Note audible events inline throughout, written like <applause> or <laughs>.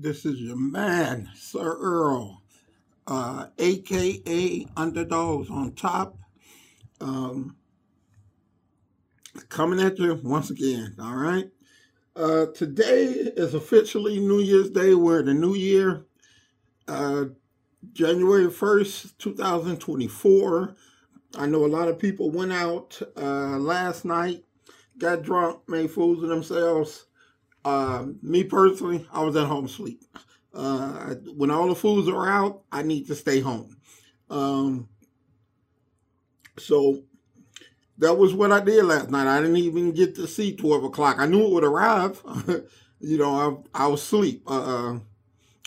This is your man, Sir Earl, uh, aka Underdogs on top. Um, coming at you once again, all right? Uh, today is officially New Year's Day. We're the new year, uh, January 1st, 2024. I know a lot of people went out uh, last night, got drunk, made fools of themselves. Uh, me personally, I was at home sleep. Uh, when all the fools are out, I need to stay home. Um, so that was what I did last night. I didn't even get to see 12 o'clock. I knew it would arrive. <laughs> you know, I, I was asleep uh, uh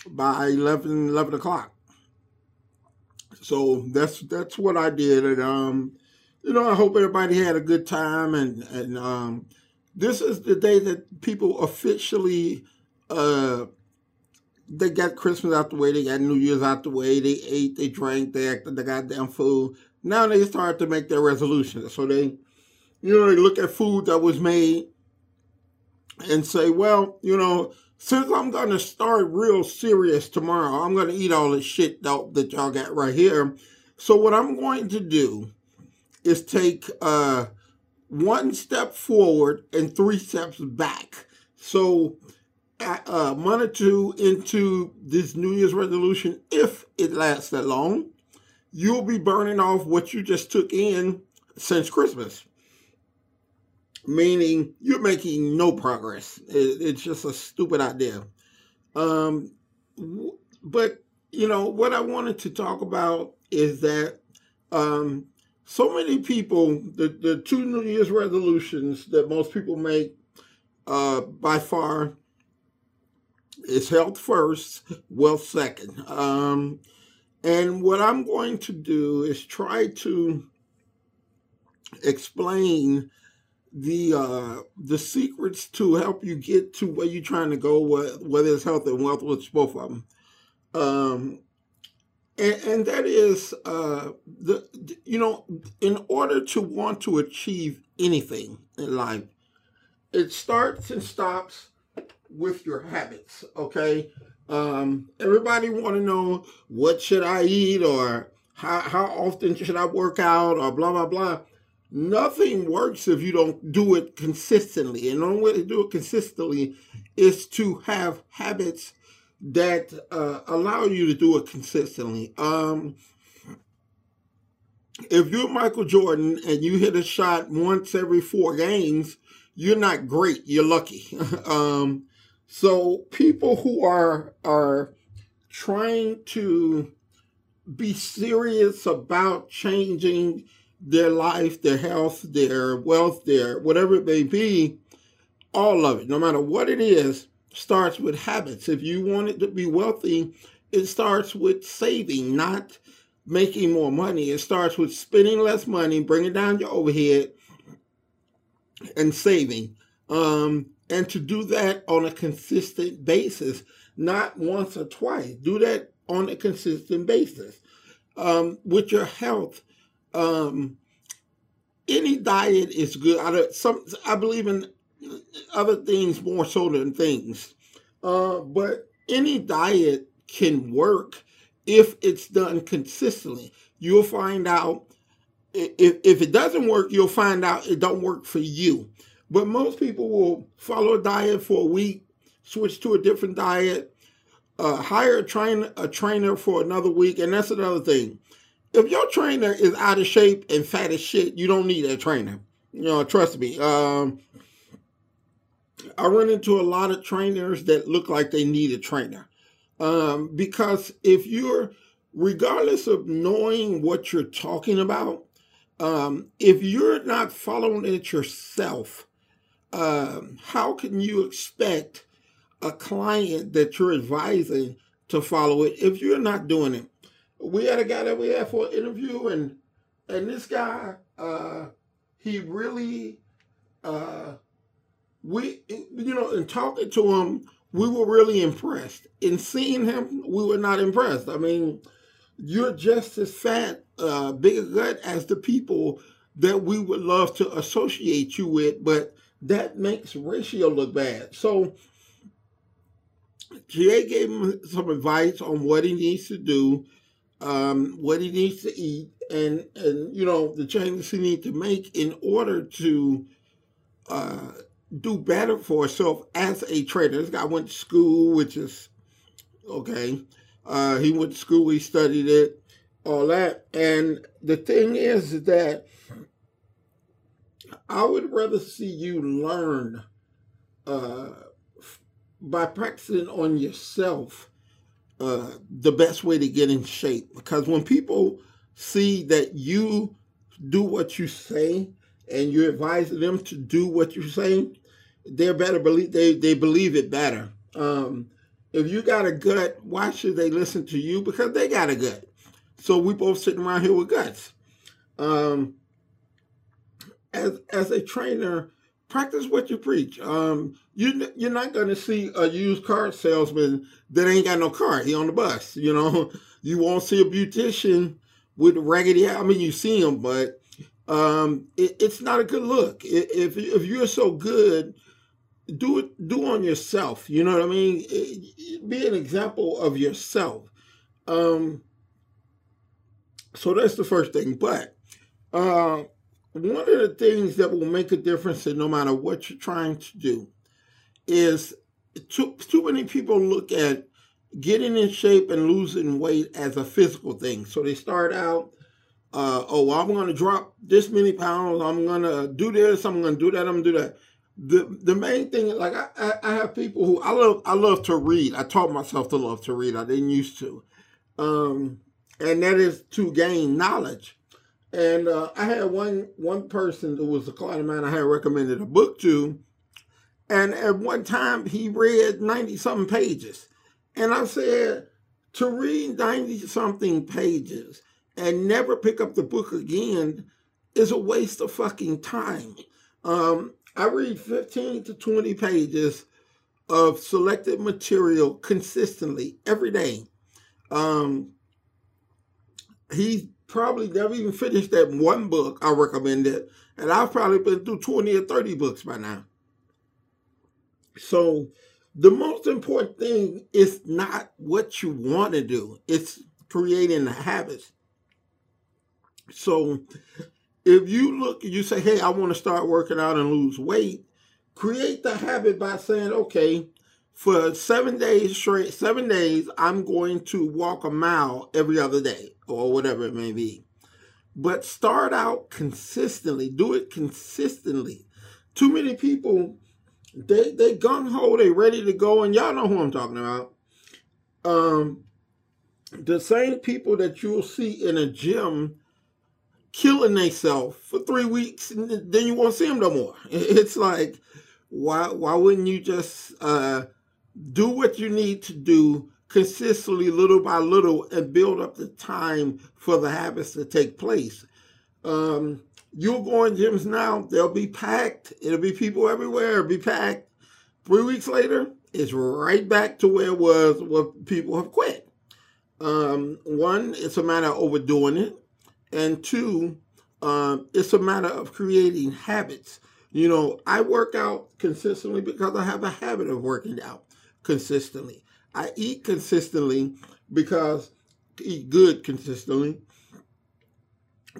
by 11, 11 o'clock. So that's that's what I did. And, um, you know, I hope everybody had a good time. And, and um, this is the day that people officially uh, they got Christmas out the way, they got New Year's out the way, they ate, they drank, they acted the goddamn food. Now they start to make their resolutions. So they, you know, they look at food that was made and say, well, you know, since I'm to start real serious tomorrow, I'm to eat all this shit that y'all got right here. So what I'm going to do is take uh, one step forward and three steps back. So uh, month or two into this New Year's resolution, if it lasts that long, you'll be burning off what you just took in since Christmas. Meaning you're making no progress. It, it's just a stupid idea. Um, but, you know, what I wanted to talk about is that um, so many people, the, the two New Year's resolutions that most people make uh, by far is health first, wealth second. Um, and what I'm going to do is try to explain the uh, the secrets to help you get to where you're trying to go, whether it's health and wealth, which both of them. Um, and, and that is uh, the you know in order to want to achieve anything in life, it starts and stops with your habits. Okay, um, everybody want to know what should I eat or how how often should I work out or blah blah blah. Nothing works if you don't do it consistently. And the only way to do it consistently is to have habits that uh, allow you to do it consistently. Um, if you're Michael Jordan and you hit a shot once every four games, you're not great. You're lucky. <laughs> um, so people who are are trying to be serious about changing their life, their health, their wealth, their whatever it may be, all of it, no matter what it is, starts with habits. If you want it to be wealthy, it starts with saving, not making more money. It starts with spending less money, bringing down your overhead, and saving. Um, and to do that on a consistent basis, not once or twice. Do that on a consistent basis. Um, with your health, um, any diet is good. I, some, I believe in other things more so than things. Uh, but any diet can work if it's done consistently. You'll find out if, if it doesn't work, you'll find out it don't work for you. But most people will follow a diet for a week, switch to a different diet, uh, hire a, train, a trainer for another week, and that's another thing. If your trainer is out of shape and fat as shit, you don't need a trainer. You know, trust me. Um, I run into a lot of trainers that look like they need a trainer. Um, because if you're, regardless of knowing what you're talking about, um, if you're not following it yourself, um, how can you expect a client that you're advising to follow it if you're not doing it? We had a guy that we had for an interview, and and this guy, uh, he really, uh, we, you know, in talking to him, we were really impressed. In seeing him, we were not impressed. I mean, you're just as fat, uh, bigger gut as the people that we would love to associate you with, but that makes ratio look bad. So GA gave him some advice on what he needs to do, um, what he needs to eat, and and you know the changes he needs to make in order to uh, do better for himself as a trader. This guy went to school, which is okay. Uh, he went to school, he studied it, all that. And the thing is that I would rather see you learn uh, by practicing on yourself uh, the best way to get in shape. Because when people see that you do what you say and you advise them to do what you say, they're better believe they, they believe it better. Um, if you got a gut, why should they listen to you? Because they got a gut. So we both sitting around here with guts. Um, as as a trainer, practice what you preach. Um, you you're not going to see a used car salesman that ain't got no car. He on the bus. You know, <laughs> you won't see a beautician with raggedy. I mean, you see them, but um, it, it's not a good look. If if you're so good, do it. Do on yourself. You know what I mean? Be an example of yourself. Um, so that's the first thing. But uh, one of the things that will make a difference in no matter what you're trying to do is too, too many people look at getting in shape and losing weight as a physical thing. So they start out, uh, oh, I'm going to drop this many pounds. I'm going to do this. I'm going to do that. I'm going to do that. The the main thing, like I, I have people who I love. I love to read. I taught myself to love to read. I didn't used to, um, and that is to gain knowledge. And uh, I had one one person who was a client of mine I had recommended a book to, and at one time he read 90 something pages. And I said, to read 90 something pages and never pick up the book again is a waste of fucking time. Um, I read 15 to 20 pages of selected material consistently every day. Um, he probably never even finished that one book I recommended, and I've probably been through 20 or 30 books by now. So the most important thing is not what you want to do, it's creating the habits. So if you look you say, hey, I want to start working out and lose weight, create the habit by saying, okay, for seven days straight, seven days, I'm going to walk a mile every other day or whatever it may be. But start out consistently. Do it consistently. Too many people, they they gung ho, they ready to go, and y'all know who I'm talking about. Um, the same people that you'll see in a gym killing themselves for three weeks, and then you won't see them no more. <laughs> It's like, why why wouldn't you just uh, do what you need to do consistently, little by little, and build up the time for the habits to take place. Um, you'll go in gyms now, they'll be packed. It'll be people everywhere, it'll be packed. Three weeks later, it's right back to where it was where people have quit. Um, one, it's a matter of overdoing it. And two, um, it's a matter of creating habits. You know, I work out consistently because I have a habit of working out consistently. I eat consistently because eat good consistently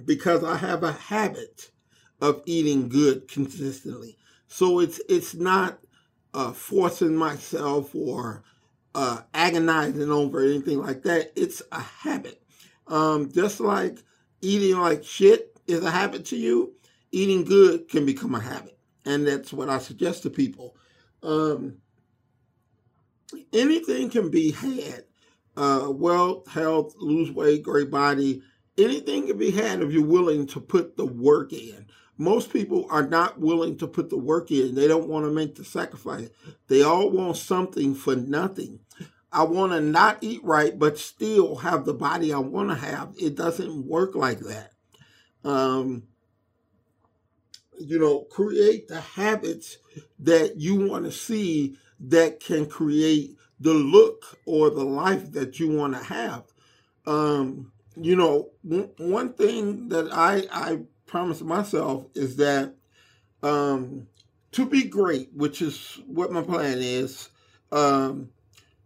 because I have a habit of eating good consistently. So it's it's not uh, forcing myself or uh, agonizing over anything like that. It's a habit. Um, just like eating like shit is a habit to you, eating good can become a habit, and that's what I suggest to people. Um, anything can be had. Uh, wealth, health, lose weight, great body. Anything can be had if you're willing to put the work in. Most people are not willing to put the work in. They don't want to make the sacrifice. They all want something for nothing. I want to not eat right, but still have the body I want to have. It doesn't work like that. Um, you know, create the habits that you want to see that can create the look or the life that you want to have. Um, you know, one thing that I I promised myself is that um, to be great, which is what my plan is. Um,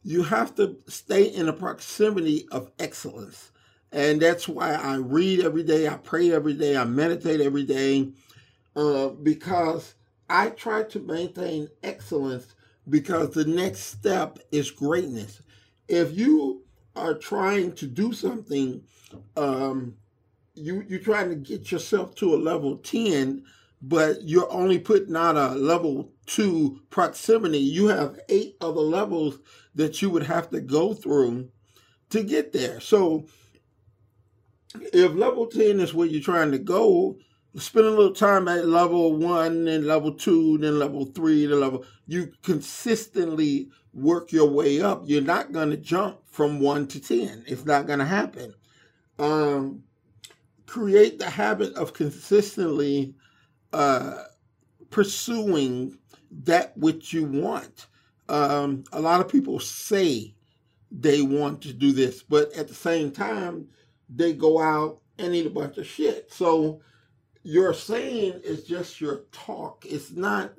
you have to stay in the proximity of excellence. And that's why I read every day, I pray every day, I meditate every day, uh, because I try to maintain excellence because the next step is greatness. If you are trying to do something, um, you you're trying to get yourself to a level 10, but you're only putting out a level two proximity. You have eight other levels that you would have to go through to get there. So if level 10 is where you're trying to go, spend a little time at level one, then level two, then level three, then level. You consistently work your way up. You're not going to jump from one to 10. It's not going to happen. Um, create the habit of consistently uh, pursuing that which you want. Um, a lot of people say they want to do this, but at the same time, they go out and eat a bunch of shit. So your saying is just your talk. It's not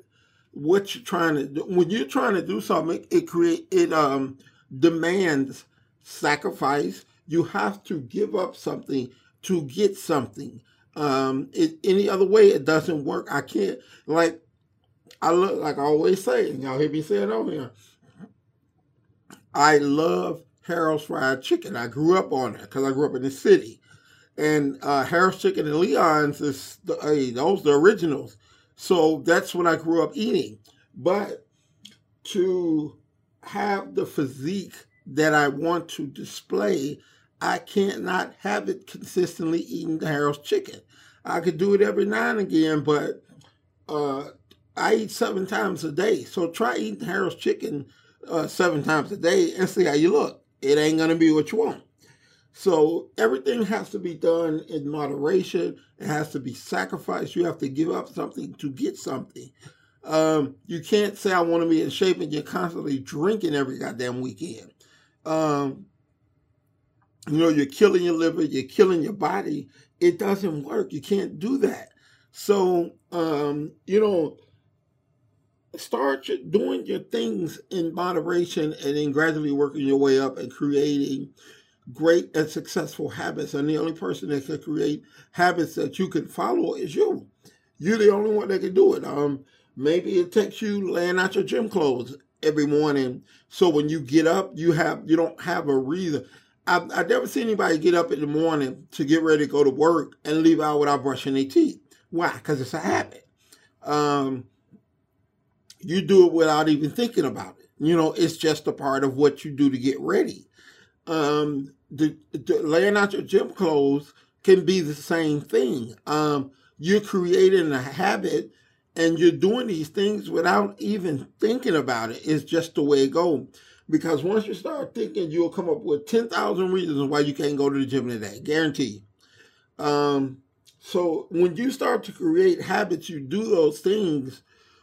what you're trying to do. When you're trying to do something, it create it um demands sacrifice. You have to give up something to get something. Um, it, any other way, it doesn't work. I can't like I look like I always say, and y'all hear me say it on here. I love Harold's fried chicken. I grew up on it because I grew up in the city. And uh, Harold's Chicken and Leon's is the, hey, those the originals. So that's what I grew up eating. But to have the physique that I want to display, I can't not have it consistently eating Harold's chicken. I could do it every now and again, but uh, I eat seven times a day. So try eating Harold's chicken uh, seven times a day and see how you look. It ain't gonna be what you want. So everything has to be done in moderation. It has to be sacrificed. You have to give up something to get something. Um, you can't say I want to be in shape and you're constantly drinking every goddamn weekend. Um, you know, you're killing your liver, you're killing your body. It doesn't work. You can't do that. So, um, you know, start doing your things in moderation and then gradually working your way up and creating great and successful habits. And the only person that can create habits that you can follow is you. You're the only one that can do it. Um, maybe it takes you laying out your gym clothes every morning. So when you get up, you have you don't have a reason. I've, I've never seen anybody get up in the morning to get ready to go to work and leave out without brushing their teeth. Why? Because it's a habit. Um, you do it without even thinking about it. You know, it's just a part of what you do to get ready. Um, the, the laying out your gym clothes can be the same thing. Um, you're creating a habit and you're doing these things without even thinking about it. It's just the way it goes. Because once you start thinking, you'll come up with 10,000 reasons why you can't go to the gym today. Guarantee. Um, so when you start to create habits, you do those things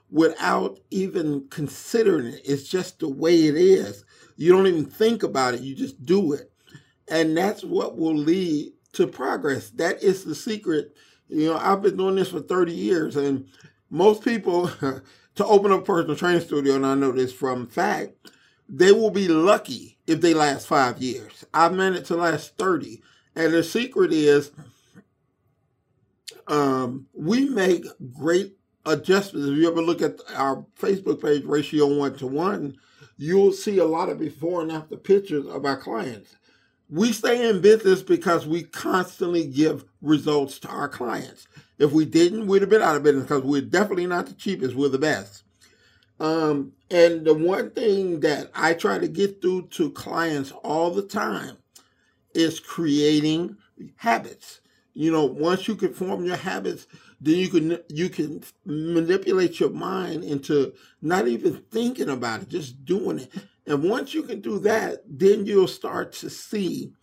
without even considering it. It's just the way it is. You don't even think about it, you just do it. And that's what will lead to progress. That is the secret. You know, I've been doing this for 30 years, and most people <laughs> to open up a personal training studio, and I know this from fact, they will be lucky if they last five years. I've managed to last 30. And the secret is um, we make great adjustments. If you ever look at our Facebook page, ratio one to one, you'll see a lot of before and after pictures of our clients. We stay in business because we constantly give results to our clients. If we didn't, we'd have been out of business because we're definitely not the cheapest, we're the best. Um, and the one thing that I try to get through to clients all the time is creating habits. You know, once you can form your habits, then you can you can manipulate your mind into not even thinking about it, just doing it. And once you can do that, then you'll start to see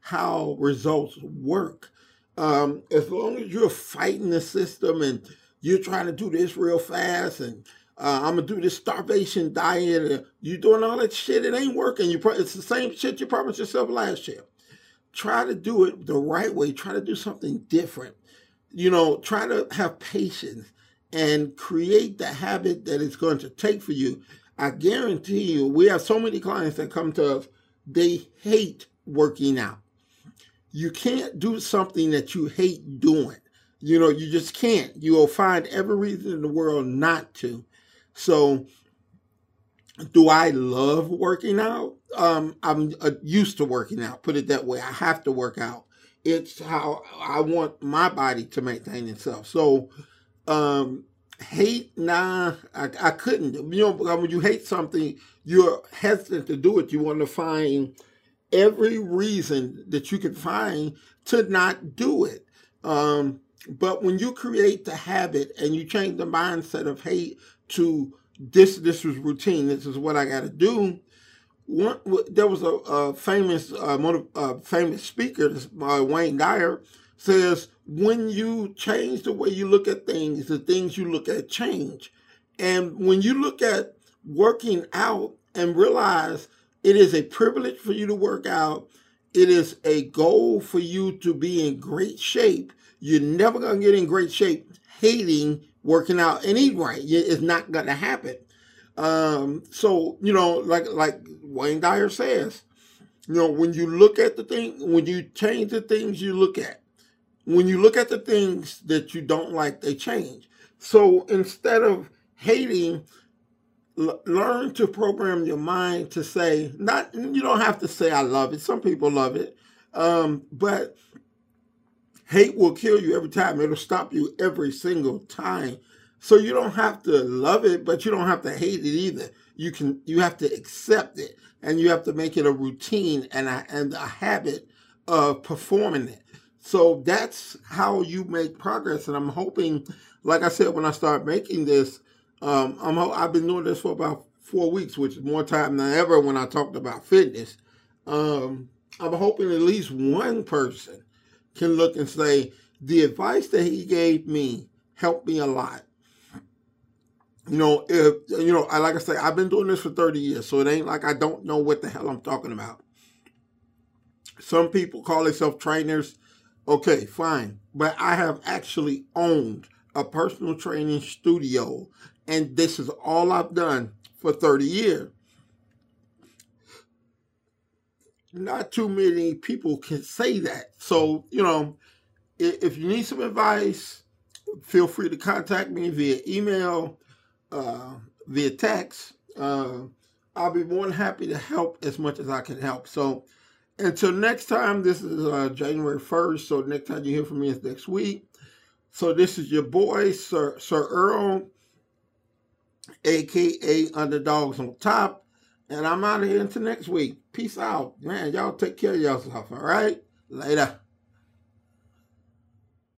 how results work. Um, as long as you're fighting the system and you're trying to do this real fast and uh, I'm gonna do this starvation diet and you're doing all that shit, it ain't working. You pro- it's the same shit you promised yourself last year. Try to do it the right way. Try to do something different you know, try to have patience and create the habit that it's going to take for you. I guarantee you, we have so many clients that come to us, they hate working out. You can't do something that you hate doing. You know, you just can't. You will find every reason in the world not to. So, do I love working out? Um, I'm uh, used to working out. Put it that way. I have to work out. It's how I want my body to maintain itself. So, um, hate, nah, I, I couldn't. You know, when you hate something, you're hesitant to do it. You want to find every reason that you can find to not do it. Um, but when you create the habit and you change the mindset of hate to this, this was routine. This is what I got to do. One, there was a, a famous, uh, uh, famous speaker, uh, Wayne Dyer, says when you change the way you look at things, the things you look at change. And when you look at working out and realize it is a privilege for you to work out, it is a goal for you to be in great shape. You're never going to get in great shape hating working out and eat right. It's not going to happen. Um, so, you know, like like Wayne Dyer says, you know, when you look at the thing, when you change the things you look at, when you look at the things that you don't like, they change. So instead of hating, l- learn to program your mind to say, not, you don't have to say, I love it. Some people love it. Um, but hate will kill you every time. It'll stop you every single time. So you don't have to love it, but you don't have to hate it either. You can, you have to accept it and you have to make it a routine and a, and a habit of performing it. So that's how you make progress. And I'm hoping, like I said, when I start making this, um, I'm, I've been doing this for about four weeks, which is more time than ever when I talked about fitness. Um, I'm hoping at least one person can look and say, the advice that he gave me helped me a lot. You know, if you know, I like I say, I've been doing this for 30 years, so it ain't like I don't know what the hell I'm talking about. Some people call themselves trainers Okay, fine. But I have actually owned a personal training studio, and this is all I've done for 30 years. Not too many people can say that. So, you know, if you need some advice, feel free to contact me via email, uh, via text. Uh, I'll be more than happy to help as much as I can help. So, until next time, this is uh, January 1st, so next time you hear from me is next week. So this is your boy, Sir, Sir Earl, aka Underdogs on Top. And I'm out of here until next week. Peace out. Man, y'all take care of yourself, all right? Later.